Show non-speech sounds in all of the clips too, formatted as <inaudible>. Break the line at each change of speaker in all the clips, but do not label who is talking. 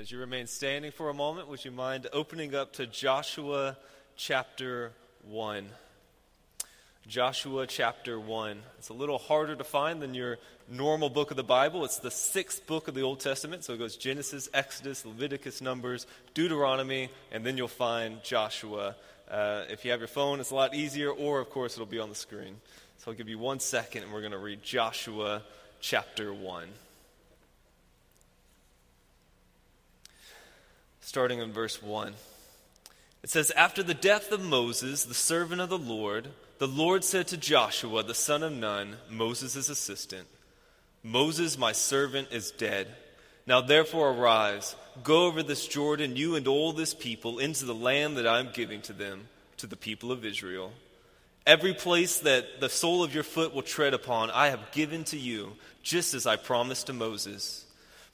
as you remain standing for a moment, would you mind opening up to Joshua chapter 1? Joshua chapter 1. It's a little harder to find than your normal book of the Bible. It's the sixth book of the Old Testament. So it goes Genesis, Exodus, Leviticus, Numbers, Deuteronomy, and then you'll find Joshua. Uh, if you have your phone, it's a lot easier, or of course, it'll be on the screen. So I'll give you one second and we're going to read Joshua chapter 1. Starting in verse 1. It says, After the death of Moses, the servant of the Lord, the Lord said to Joshua, the son of Nun, Moses' assistant, Moses, my servant, is dead. Now therefore arise, go over this Jordan, you and all this people, into the land that I am giving to them, to the people of Israel. Every place that the sole of your foot will tread upon, I have given to you, just as I promised to Moses.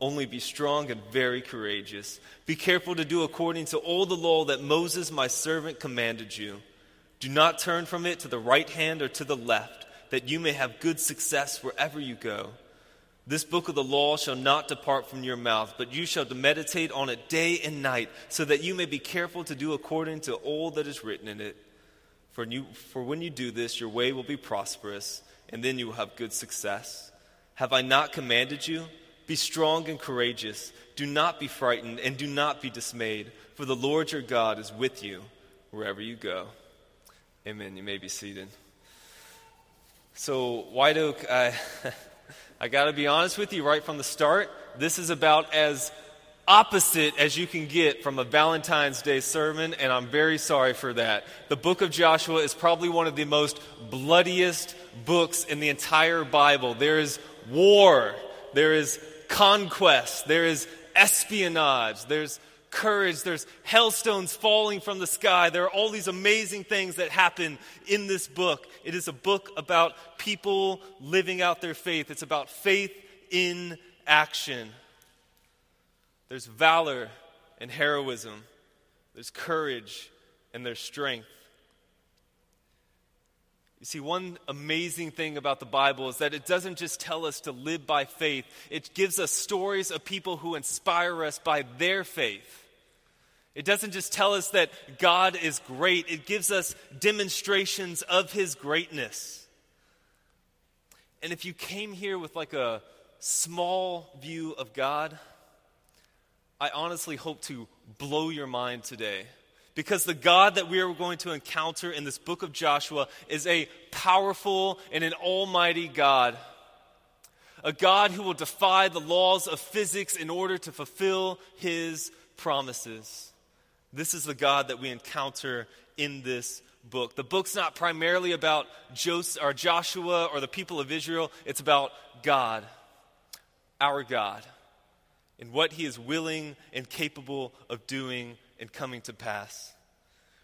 Only be strong and very courageous. Be careful to do according to all the law that Moses, my servant, commanded you. Do not turn from it to the right hand or to the left, that you may have good success wherever you go. This book of the law shall not depart from your mouth, but you shall meditate on it day and night, so that you may be careful to do according to all that is written in it. For, you, for when you do this, your way will be prosperous, and then you will have good success. Have I not commanded you? Be strong and courageous. Do not be frightened and do not be dismayed, for the Lord your God is with you wherever you go. Amen. You may be seated. So, White Oak, I, <laughs> I got to be honest with you right from the start. This is about as opposite as you can get from a Valentine's Day sermon, and I'm very sorry for that. The book of Joshua is probably one of the most bloodiest books in the entire Bible. There is war, there is conquest, there is espionage, there's courage, there's hailstones falling from the sky. There are all these amazing things that happen in this book. It is a book about people living out their faith, it's about faith in action. There's valor and heroism, there's courage and there's strength. You see, one amazing thing about the Bible is that it doesn't just tell us to live by faith, it gives us stories of people who inspire us by their faith. It doesn't just tell us that God is great, it gives us demonstrations of his greatness. And if you came here with like a small view of God, I honestly hope to blow your mind today because the God that we are going to encounter in this book of Joshua is a powerful and an almighty God. A God who will defy the laws of physics in order to fulfill his promises. This is the God that we encounter in this book. The book's not primarily about Joseph or Joshua or the people of Israel, it's about God, our God, and what he is willing and capable of doing and coming to pass.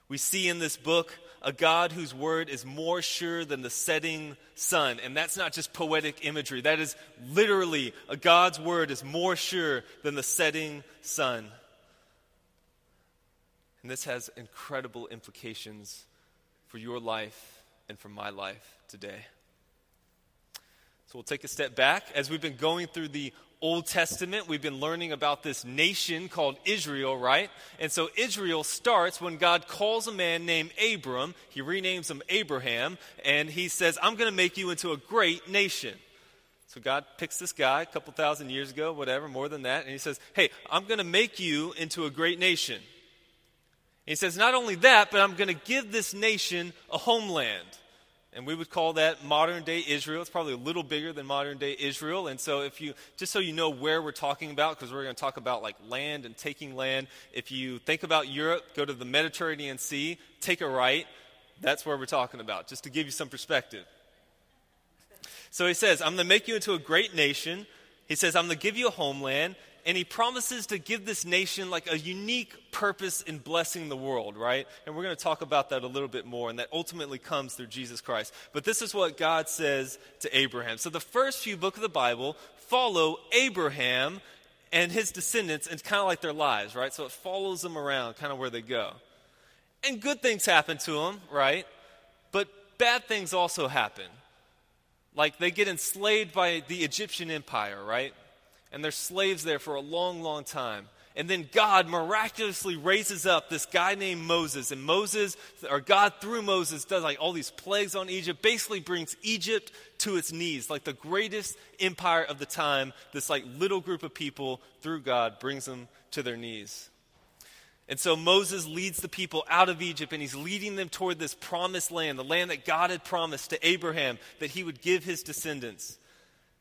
We see in this book a God whose word is more sure than the setting sun. And that's not just poetic imagery, that is literally a God's word is more sure than the setting sun. And this has incredible implications for your life and for my life today. So we'll take a step back. As we've been going through the Old Testament, we've been learning about this nation called Israel, right? And so Israel starts when God calls a man named Abram. He renames him Abraham, and he says, I'm going to make you into a great nation. So God picks this guy a couple thousand years ago, whatever, more than that, and he says, Hey, I'm going to make you into a great nation. And he says, Not only that, but I'm going to give this nation a homeland. And we would call that modern day Israel. It's probably a little bigger than modern day Israel. And so, if you, just so you know where we're talking about, because we're going to talk about like land and taking land. If you think about Europe, go to the Mediterranean Sea, take a right. That's where we're talking about, just to give you some perspective. So he says, I'm going to make you into a great nation. He says, I'm going to give you a homeland. And he promises to give this nation like a unique purpose in blessing the world, right? And we're going to talk about that a little bit more, and that ultimately comes through Jesus Christ. But this is what God says to Abraham. So the first few books of the Bible follow Abraham and his descendants, and kind of like their lives, right? So it follows them around, kind of where they go. And good things happen to them, right? But bad things also happen. Like they get enslaved by the Egyptian empire, right? And they're slaves there for a long, long time. And then God miraculously raises up this guy named Moses. And Moses, or God through Moses, does like all these plagues on Egypt, basically brings Egypt to its knees. Like the greatest empire of the time, this like little group of people through God brings them to their knees. And so Moses leads the people out of Egypt and he's leading them toward this promised land, the land that God had promised to Abraham that he would give his descendants.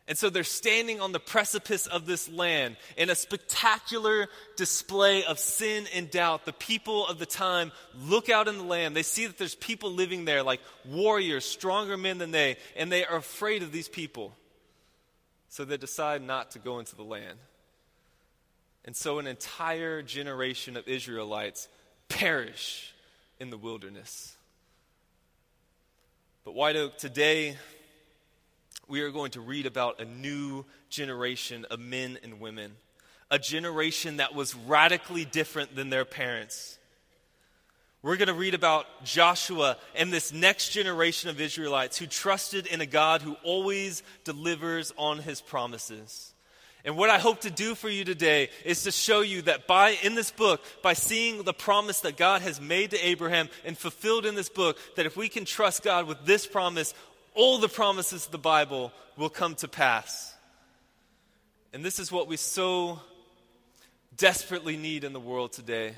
And so they're standing on the precipice of this land in a spectacular display of sin and doubt. The people of the time look out in the land. They see that there's people living there, like warriors, stronger men than they, and they are afraid of these people. So they decide not to go into the land. And so an entire generation of Israelites perish in the wilderness. But White Oak, today we are going to read about a new generation of men and women, a generation that was radically different than their parents. We're going to read about Joshua and this next generation of Israelites who trusted in a God who always delivers on his promises. And what I hope to do for you today is to show you that by in this book, by seeing the promise that God has made to Abraham and fulfilled in this book, that if we can trust God with this promise, all the promises of the Bible will come to pass. And this is what we so desperately need in the world today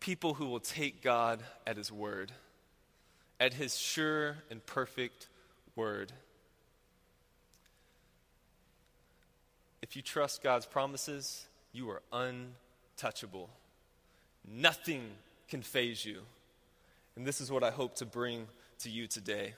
people who will take God at His word, at His sure and perfect word. If you trust God's promises, you are untouchable. Nothing can faze you. And this is what I hope to bring to you today.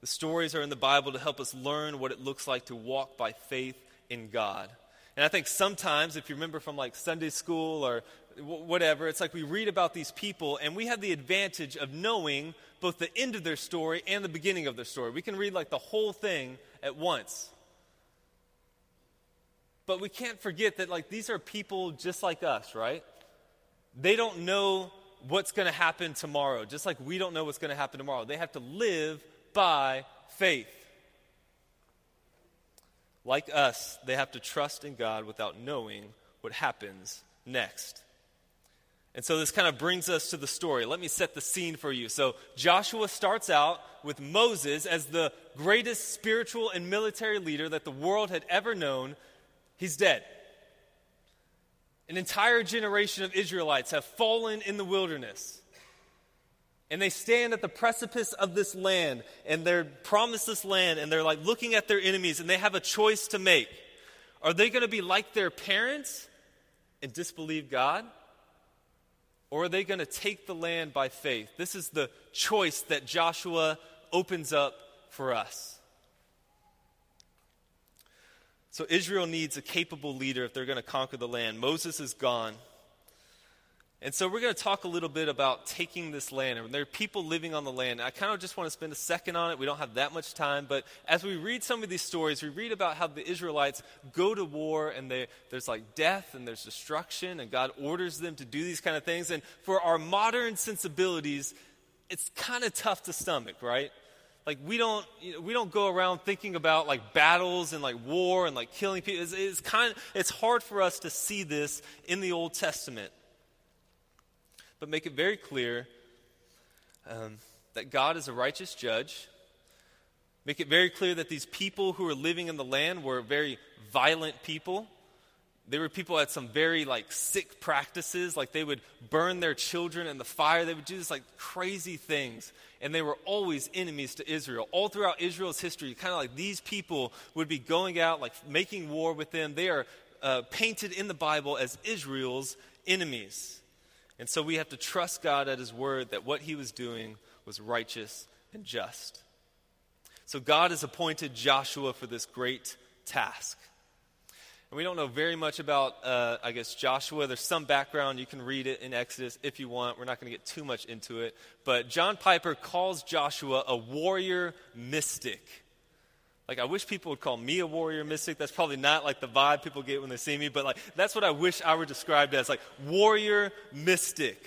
The stories are in the Bible to help us learn what it looks like to walk by faith in God. And I think sometimes, if you remember from like Sunday school or whatever, it's like we read about these people and we have the advantage of knowing both the end of their story and the beginning of their story. We can read like the whole thing at once. But we can't forget that like these are people just like us, right? They don't know what's going to happen tomorrow, just like we don't know what's going to happen tomorrow. They have to live by faith. Like us, they have to trust in God without knowing what happens next. And so this kind of brings us to the story. Let me set the scene for you. So Joshua starts out with Moses as the greatest spiritual and military leader that the world had ever known. He's dead. An entire generation of Israelites have fallen in the wilderness. And they stand at the precipice of this land and they're promised this land and they're like looking at their enemies and they have a choice to make. Are they going to be like their parents and disbelieve God? Or are they going to take the land by faith? This is the choice that Joshua opens up for us. So Israel needs a capable leader if they're going to conquer the land. Moses is gone. And so we're going to talk a little bit about taking this land. And there are people living on the land. I kind of just want to spend a second on it. We don't have that much time. But as we read some of these stories, we read about how the Israelites go to war and they, there's like death and there's destruction, and God orders them to do these kind of things. And for our modern sensibilities, it's kind of tough to stomach, right? Like we don't, you know, we don't go around thinking about like battles and like war and like killing people. It's, it's kind of, it's hard for us to see this in the Old Testament but make it very clear um, that God is a righteous judge. Make it very clear that these people who were living in the land were very violent people. They were people had some very like sick practices, like they would burn their children in the fire. They would do this like crazy things, and they were always enemies to Israel. All throughout Israel's history, kind of like these people would be going out, like making war with them. They are uh, painted in the Bible as Israel's enemies. And so we have to trust God at His word that what He was doing was righteous and just. So God has appointed Joshua for this great task. And we don't know very much about, uh, I guess, Joshua. There's some background. You can read it in Exodus if you want. We're not going to get too much into it. But John Piper calls Joshua a warrior mystic. Like, I wish people would call me a warrior mystic. That's probably not like the vibe people get when they see me, but like, that's what I wish I were described as like, warrior mystic.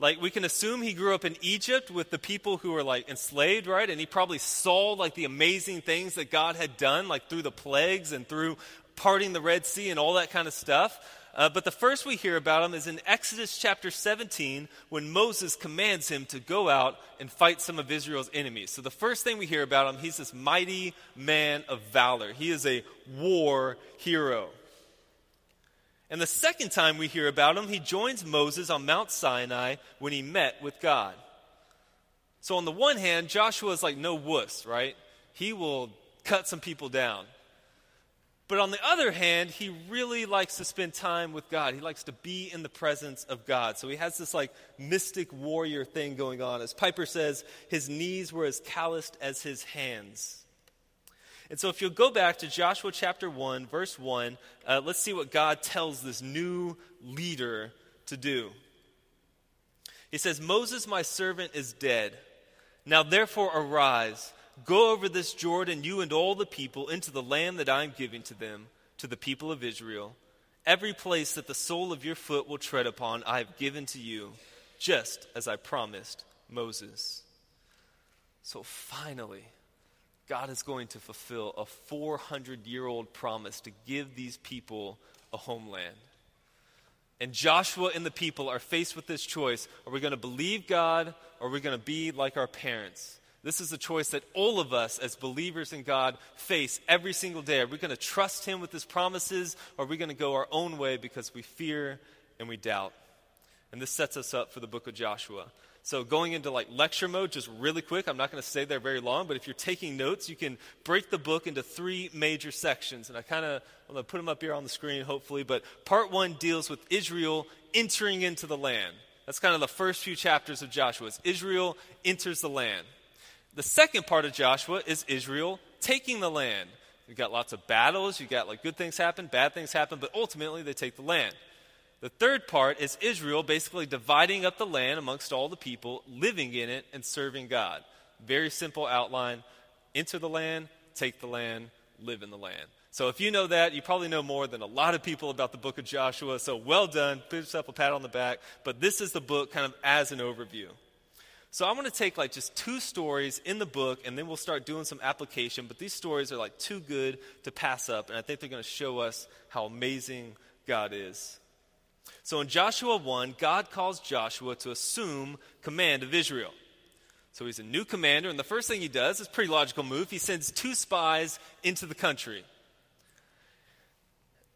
Like, we can assume he grew up in Egypt with the people who were like enslaved, right? And he probably saw like the amazing things that God had done, like through the plagues and through parting the Red Sea and all that kind of stuff. Uh, but the first we hear about him is in Exodus chapter 17 when Moses commands him to go out and fight some of Israel's enemies. So the first thing we hear about him, he's this mighty man of valor. He is a war hero. And the second time we hear about him, he joins Moses on Mount Sinai when he met with God. So, on the one hand, Joshua is like no wuss, right? He will cut some people down. But on the other hand, he really likes to spend time with God. He likes to be in the presence of God. So he has this like mystic warrior thing going on. As Piper says, his knees were as calloused as his hands. And so if you'll go back to Joshua chapter 1, verse 1, uh, let's see what God tells this new leader to do. He says, Moses, my servant, is dead. Now therefore arise Go over this Jordan, you and all the people, into the land that I am giving to them, to the people of Israel. Every place that the sole of your foot will tread upon, I have given to you, just as I promised Moses. So finally, God is going to fulfill a 400 year old promise to give these people a homeland. And Joshua and the people are faced with this choice are we going to believe God or are we going to be like our parents? This is a choice that all of us as believers in God face every single day. Are we going to trust Him with His promises, or are we going to go our own way because we fear and we doubt? And this sets us up for the book of Joshua. So, going into like lecture mode, just really quick, I'm not going to stay there very long, but if you're taking notes, you can break the book into three major sections. And I kind of, I'm going to put them up here on the screen, hopefully. But part one deals with Israel entering into the land. That's kind of the first few chapters of Joshua. It's Israel enters the land. The second part of Joshua is Israel taking the land. You've got lots of battles, you've got like good things happen, bad things happen, but ultimately they take the land. The third part is Israel basically dividing up the land amongst all the people, living in it, and serving God. Very simple outline enter the land, take the land, live in the land. So if you know that, you probably know more than a lot of people about the book of Joshua. So well done. Put yourself a pat on the back. But this is the book kind of as an overview. So I want to take like just two stories in the book and then we'll start doing some application, but these stories are like too good to pass up and I think they're going to show us how amazing God is. So in Joshua 1, God calls Joshua to assume command of Israel. So he's a new commander, and the first thing he does is pretty logical move. He sends two spies into the country.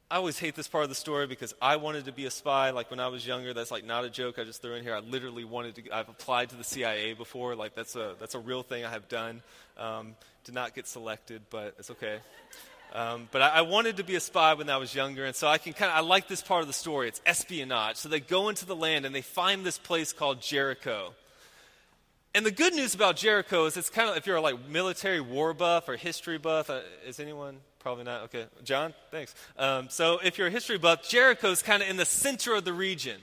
I always hate this part of the story because I wanted to be a spy. Like when I was younger, that's like not a joke. I just threw in here. I literally wanted to. I've applied to the CIA before. Like that's a that's a real thing I have done. Um, did not get selected, but it's okay. Um, but I, I, wanted to be a spy when I was younger, and so I can kind of I like this part of the story. It's espionage. So they go into the land and they find this place called Jericho. And the good news about Jericho is it's kind of if you're like military war buff or history buff. Uh, is anyone Probably not. Okay. John, thanks. Um, so, if you're a history buff, Jericho is kind of in the center of the region.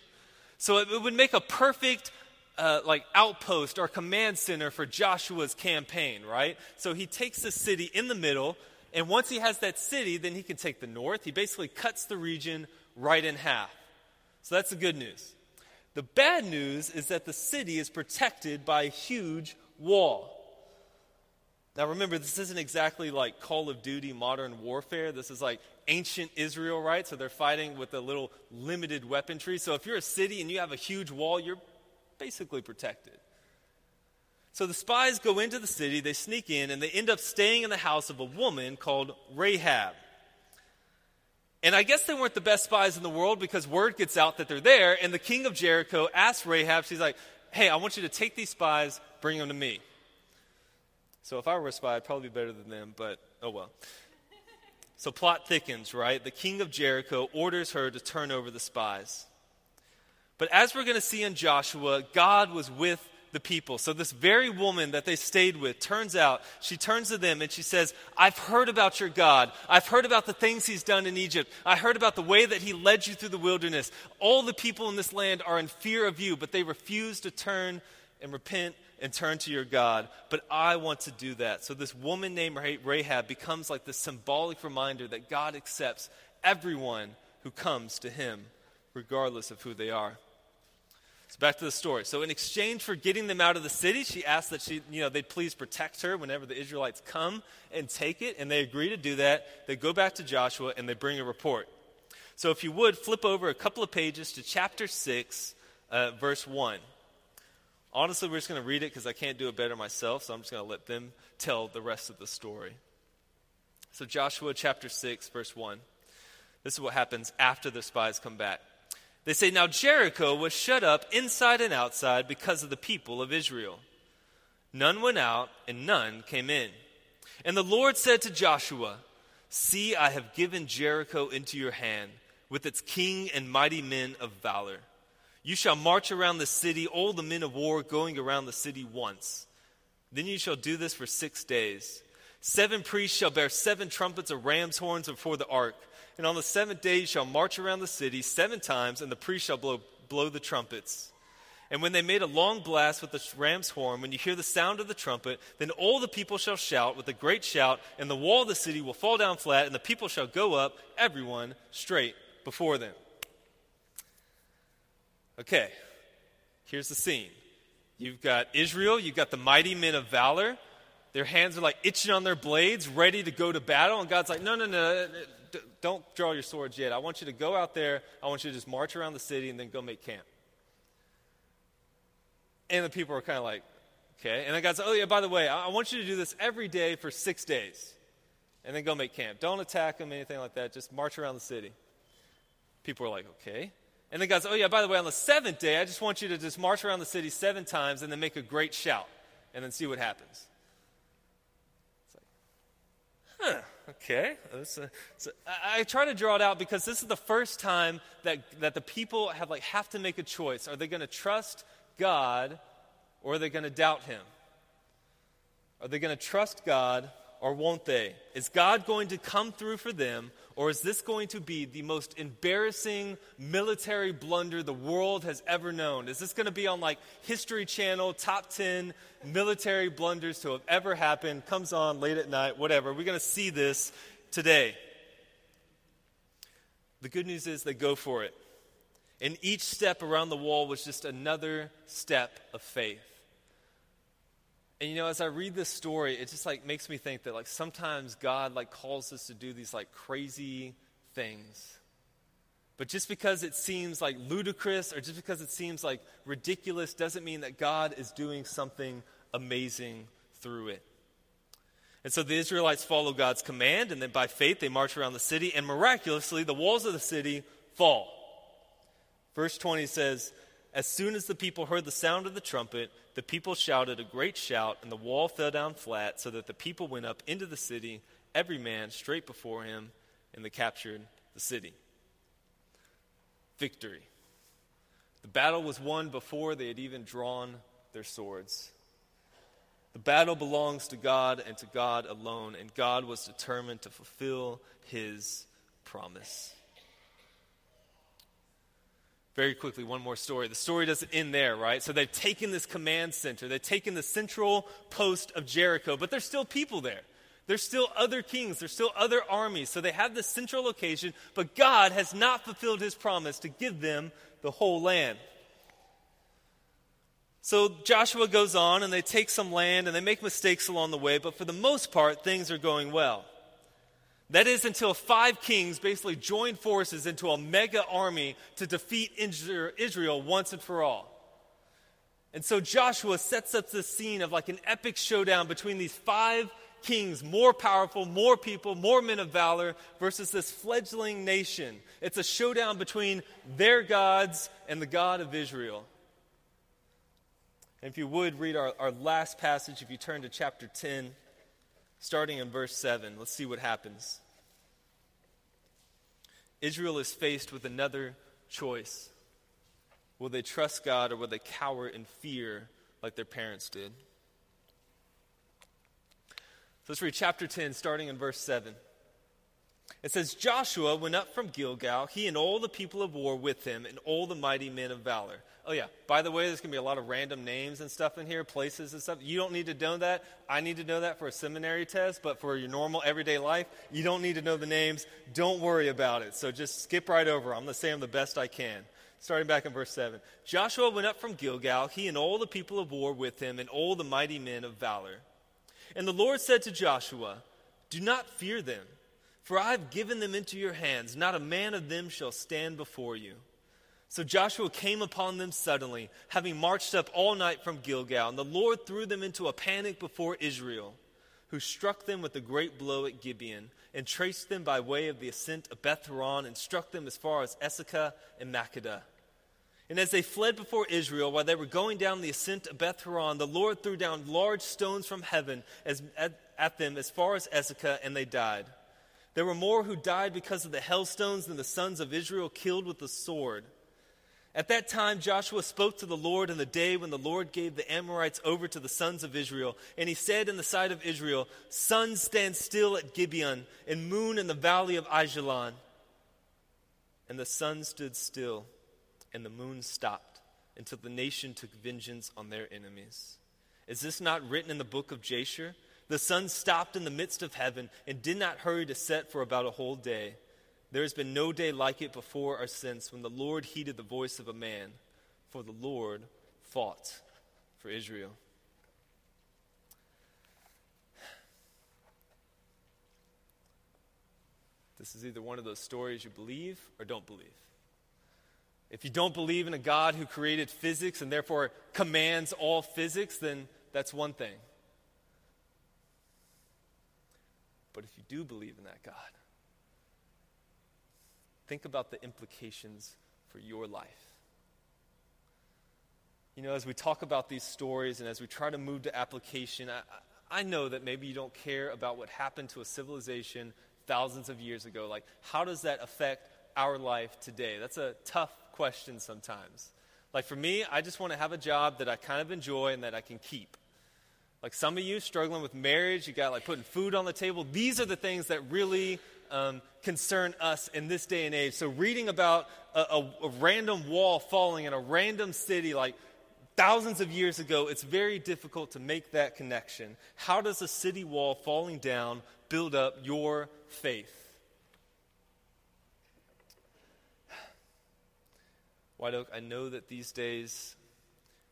So, it, it would make a perfect uh, like outpost or command center for Joshua's campaign, right? So, he takes the city in the middle, and once he has that city, then he can take the north. He basically cuts the region right in half. So, that's the good news. The bad news is that the city is protected by a huge wall. Now remember, this isn't exactly like Call of Duty modern warfare. This is like ancient Israel, right? So they're fighting with a little limited weaponry. So if you're a city and you have a huge wall, you're basically protected. So the spies go into the city, they sneak in, and they end up staying in the house of a woman called Rahab. And I guess they weren't the best spies in the world because word gets out that they're there, and the king of Jericho asks Rahab, she's like, hey, I want you to take these spies, bring them to me. So if I were a spy, I'd probably be better than them, but oh well. So plot thickens, right? The king of Jericho orders her to turn over the spies. But as we're going to see in Joshua, God was with the people. So, this very woman that they stayed with turns out, she turns to them and she says, I've heard about your God. I've heard about the things he's done in Egypt. I heard about the way that he led you through the wilderness. All the people in this land are in fear of you, but they refuse to turn and repent and turn to your God. But I want to do that. So, this woman named Rahab becomes like the symbolic reminder that God accepts everyone who comes to him, regardless of who they are. So back to the story. So in exchange for getting them out of the city, she asked that she, you know, they'd please protect her whenever the Israelites come and take it, and they agree to do that. They go back to Joshua and they bring a report. So if you would flip over a couple of pages to chapter 6, uh, verse 1. Honestly, we're just going to read it because I can't do it better myself, so I'm just going to let them tell the rest of the story. So, Joshua chapter 6, verse 1. This is what happens after the spies come back. They say, Now Jericho was shut up inside and outside because of the people of Israel. None went out, and none came in. And the Lord said to Joshua, See, I have given Jericho into your hand, with its king and mighty men of valor. You shall march around the city, all the men of war going around the city once. Then you shall do this for six days. Seven priests shall bear seven trumpets of ram's horns before the ark. And on the seventh day you shall march around the city seven times, and the priests shall blow, blow the trumpets. And when they made a long blast with the ram's horn, when you hear the sound of the trumpet, then all the people shall shout with a great shout, and the wall of the city will fall down flat, and the people shall go up, everyone straight before them. Okay, here's the scene. You've got Israel, you've got the mighty men of valor. Their hands are like itching on their blades, ready to go to battle. And God's like, no, no, no, don't draw your swords yet. I want you to go out there. I want you to just march around the city and then go make camp. And the people are kind of like, okay. And then God said, oh, yeah, by the way, I want you to do this every day for six days and then go make camp. Don't attack them, anything like that. Just march around the city. People are like, okay. And then God says, oh, yeah, by the way, on the seventh day, I just want you to just march around the city seven times and then make a great shout and then see what happens. It's like, huh okay. So I try to draw it out because this is the first time that, that the people have, like, have to make a choice. Are they going to trust God or are they going to doubt Him? Are they going to trust God or won't they? Is God going to come through for them, or is this going to be the most embarrassing military blunder the world has ever known? Is this going to be on like History Channel, top 10 military blunders to have ever happened? Comes on late at night, whatever. We're going to see this today. The good news is they go for it. And each step around the wall was just another step of faith. And you know, as I read this story, it just like makes me think that like sometimes God like calls us to do these like crazy things. But just because it seems like ludicrous or just because it seems like ridiculous doesn't mean that God is doing something amazing through it. And so the Israelites follow God's command, and then by faith they march around the city, and miraculously the walls of the city fall. Verse 20 says, As soon as the people heard the sound of the trumpet, the people shouted a great shout, and the wall fell down flat, so that the people went up into the city, every man straight before him, and they captured the city. Victory. The battle was won before they had even drawn their swords. The battle belongs to God and to God alone, and God was determined to fulfill his promise. Very quickly, one more story. The story doesn't end there, right? So they've taken this command center, they've taken the central post of Jericho, but there's still people there. There's still other kings, there's still other armies. So they have this central location, but God has not fulfilled his promise to give them the whole land. So Joshua goes on and they take some land and they make mistakes along the way, but for the most part, things are going well. That is until five kings basically joined forces into a mega army to defeat Israel once and for all. And so Joshua sets up this scene of like an epic showdown between these five kings, more powerful, more people, more men of valor, versus this fledgling nation. It's a showdown between their gods and the God of Israel. And if you would read our, our last passage, if you turn to chapter 10, starting in verse 7, let's see what happens. Israel is faced with another choice. Will they trust God or will they cower in fear like their parents did. So let's read chapter 10, starting in verse 7. It says, Joshua went up from Gilgal, he and all the people of war with him, and all the mighty men of valor. Oh, yeah, by the way, there's going to be a lot of random names and stuff in here, places and stuff. You don't need to know that. I need to know that for a seminary test, but for your normal everyday life, you don't need to know the names. Don't worry about it. So just skip right over. I'm going to say them the best I can. Starting back in verse 7. Joshua went up from Gilgal, he and all the people of war with him, and all the mighty men of valor. And the Lord said to Joshua, Do not fear them, for I have given them into your hands. Not a man of them shall stand before you. So Joshua came upon them suddenly, having marched up all night from Gilgal, and the Lord threw them into a panic before Israel, who struck them with a great blow at Gibeon, and traced them by way of the ascent of Beth Horon, and struck them as far as Azekah and Makkedah. And as they fled before Israel, while they were going down the ascent of Beth Horon, the Lord threw down large stones from heaven as, at, at, them as far as Azekah, and they died. There were more who died because of the hailstones than the sons of Israel killed with the sword. At that time, Joshua spoke to the Lord in the day when the Lord gave the Amorites over to the sons of Israel. And he said in the sight of Israel, Sun stand still at Gibeon, and moon in the valley of Ajalon. And the sun stood still and the moon stopped until the nation took vengeance on their enemies. Is this not written in the book of Jasher? The sun stopped in the midst of heaven and did not hurry to set for about a whole day. There has been no day like it before or since when the Lord heeded the voice of a man, for the Lord fought for Israel. This is either one of those stories you believe or don't believe. If you don't believe in a God who created physics and therefore commands all physics, then that's one thing. But if you do believe in that God, think about the implications for your life. You know, as we talk about these stories and as we try to move to application, I, I know that maybe you don't care about what happened to a civilization thousands of years ago. Like, how does that affect our life today? That's a tough question sometimes. Like for me, I just want to have a job that I kind of enjoy and that I can keep. Like some of you struggling with marriage, you got like putting food on the table. These are the things that really um, concern us in this day and age. So reading about a, a, a random wall falling in a random city like thousands of years ago, it's very difficult to make that connection. How does a city wall falling down build up your faith? White Oak, I know that these days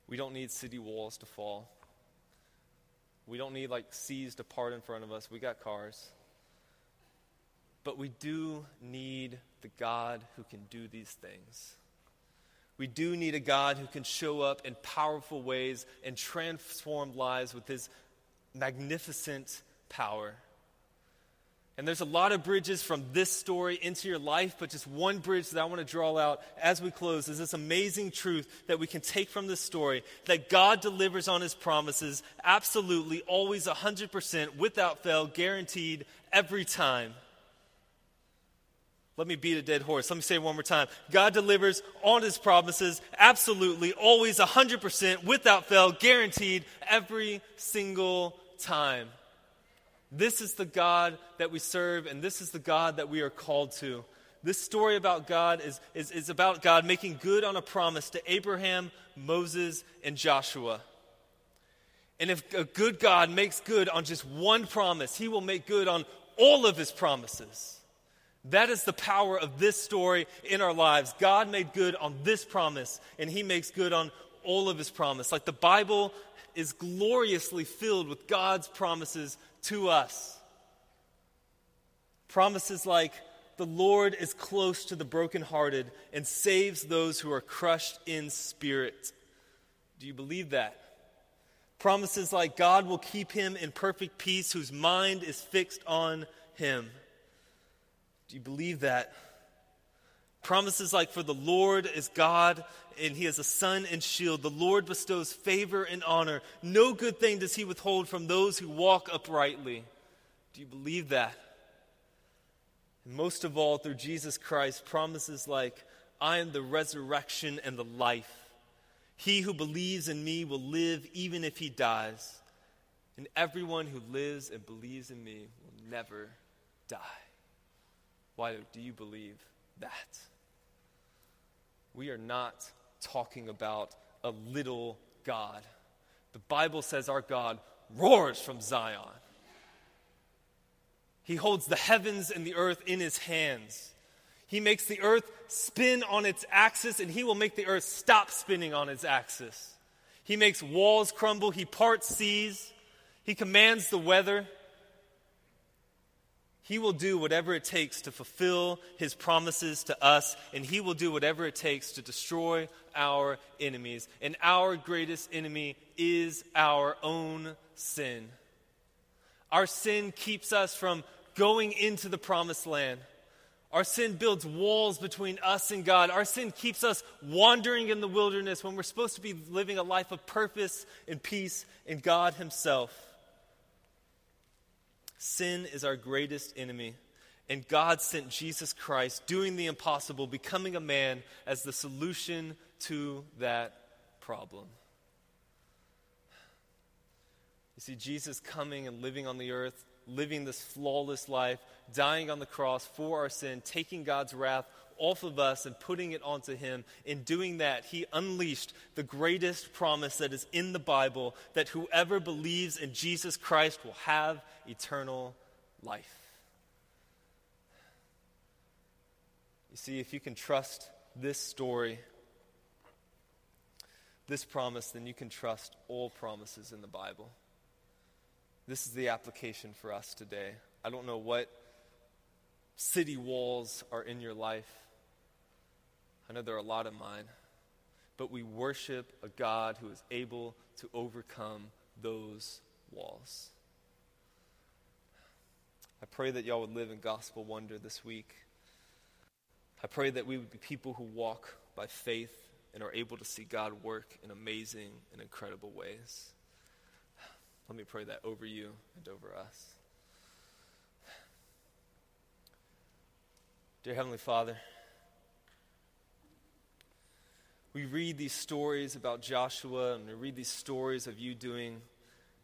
we don't need city walls to fall. We don't need like seas to part in front of us. We got cars. But we do need the God who can do these things. We do need a God who can show up in powerful ways and transform lives with his magnificent power. And there's a lot of bridges from this story into your life, but just one bridge that I want to draw out as we close is this amazing truth that we can take from this story that God delivers on his promises absolutely, always 100%, without fail, guaranteed every time. Let me beat a dead horse. Let me say it one more time. God delivers on his promises absolutely, always 100%, without fail, guaranteed every single time. This is the God that we serve, and this is the God that we are called to. This story about God is, is, is about God making good on a promise to Abraham, Moses, and Joshua. And if a good God makes good on just one promise, he will make good on all of his promises. That is the power of this story in our lives. God made good on this promise, and he makes good on all of his promise. Like the Bible is gloriously filled with God's promises to us. Promises like, the Lord is close to the brokenhearted and saves those who are crushed in spirit. Do you believe that? Promises like God will keep him in perfect peace whose mind is fixed on him. Do you believe that? Promises like, For the Lord is God, and he is a sun and shield. The Lord bestows favor and honor. No good thing does he withhold from those who walk uprightly. Do you believe that? And most of all, through Jesus Christ, promises like, I am the resurrection and the life. He who believes in me will live even if he dies. And everyone who lives and believes in me will never die. Why do you believe that? We are not talking about a little God. The Bible says our God roars from Zion. He holds the heavens and the earth in his hands. He makes the earth spin on its axis, and he will make the earth stop spinning on its axis. He makes walls crumble, he parts seas, he commands the weather. He will do whatever it takes to fulfill his promises to us, and he will do whatever it takes to destroy our enemies. And our greatest enemy is our own sin. Our sin keeps us from going into the promised land. Our sin builds walls between us and God. Our sin keeps us wandering in the wilderness when we're supposed to be living a life of purpose and peace in God Himself. Sin is our greatest enemy, and God sent Jesus Christ, doing the impossible, becoming a man, as the solution to that problem. You see, Jesus coming and living on the earth living this flawless life, dying on the cross for our sin, taking God's wrath off of us and putting it onto Him. In doing that, He unleashed the greatest promise that is in the Bible that whoever believes in Jesus Christ will have eternal life. You see, if you can trust this story, this promise, then you can trust all promises in the Bible. This is the application for us today. I don't know what city walls are in your life. I know there are a lot of mine. But we worship a God who is able to overcome those walls. I pray that y'all would live in gospel wonder this week. I pray that we would be people who walk by faith and are able to see God work in amazing and incredible ways. Let me pray that over you and over us. Dear Heavenly Father, we read these stories about Joshua and we read these stories of you doing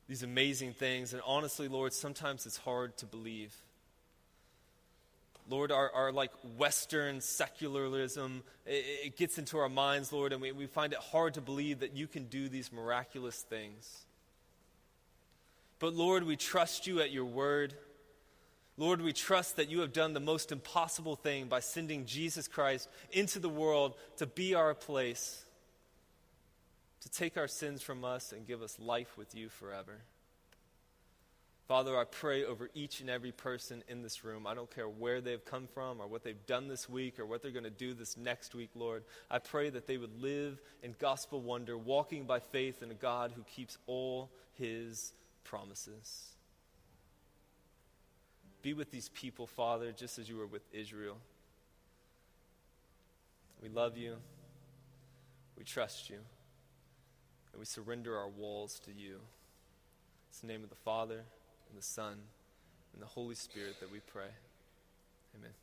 these amazing things. And honestly, Lord, sometimes it's hard to believe. Lord, our, our like Western secularism, it, it gets into our minds, Lord, and we, we find it hard to believe that you can do these miraculous things. But Lord, we trust you at your word. Lord, we trust that you have done the most impossible thing by sending Jesus Christ into the world to be our place, to take our sins from us and give us life with you forever. Father, I pray over each and every person in this room. I don't care where they've come from or what they've done this week or what they're going to do this next week, Lord. I pray that they would live in gospel wonder, walking by faith in a God who keeps all his promises. Be with these people, Father, just as you were with Israel. We love you. We trust you. And we surrender our walls to you. It's the name of the Father, and the Son, and the Holy Spirit that we pray. Amen.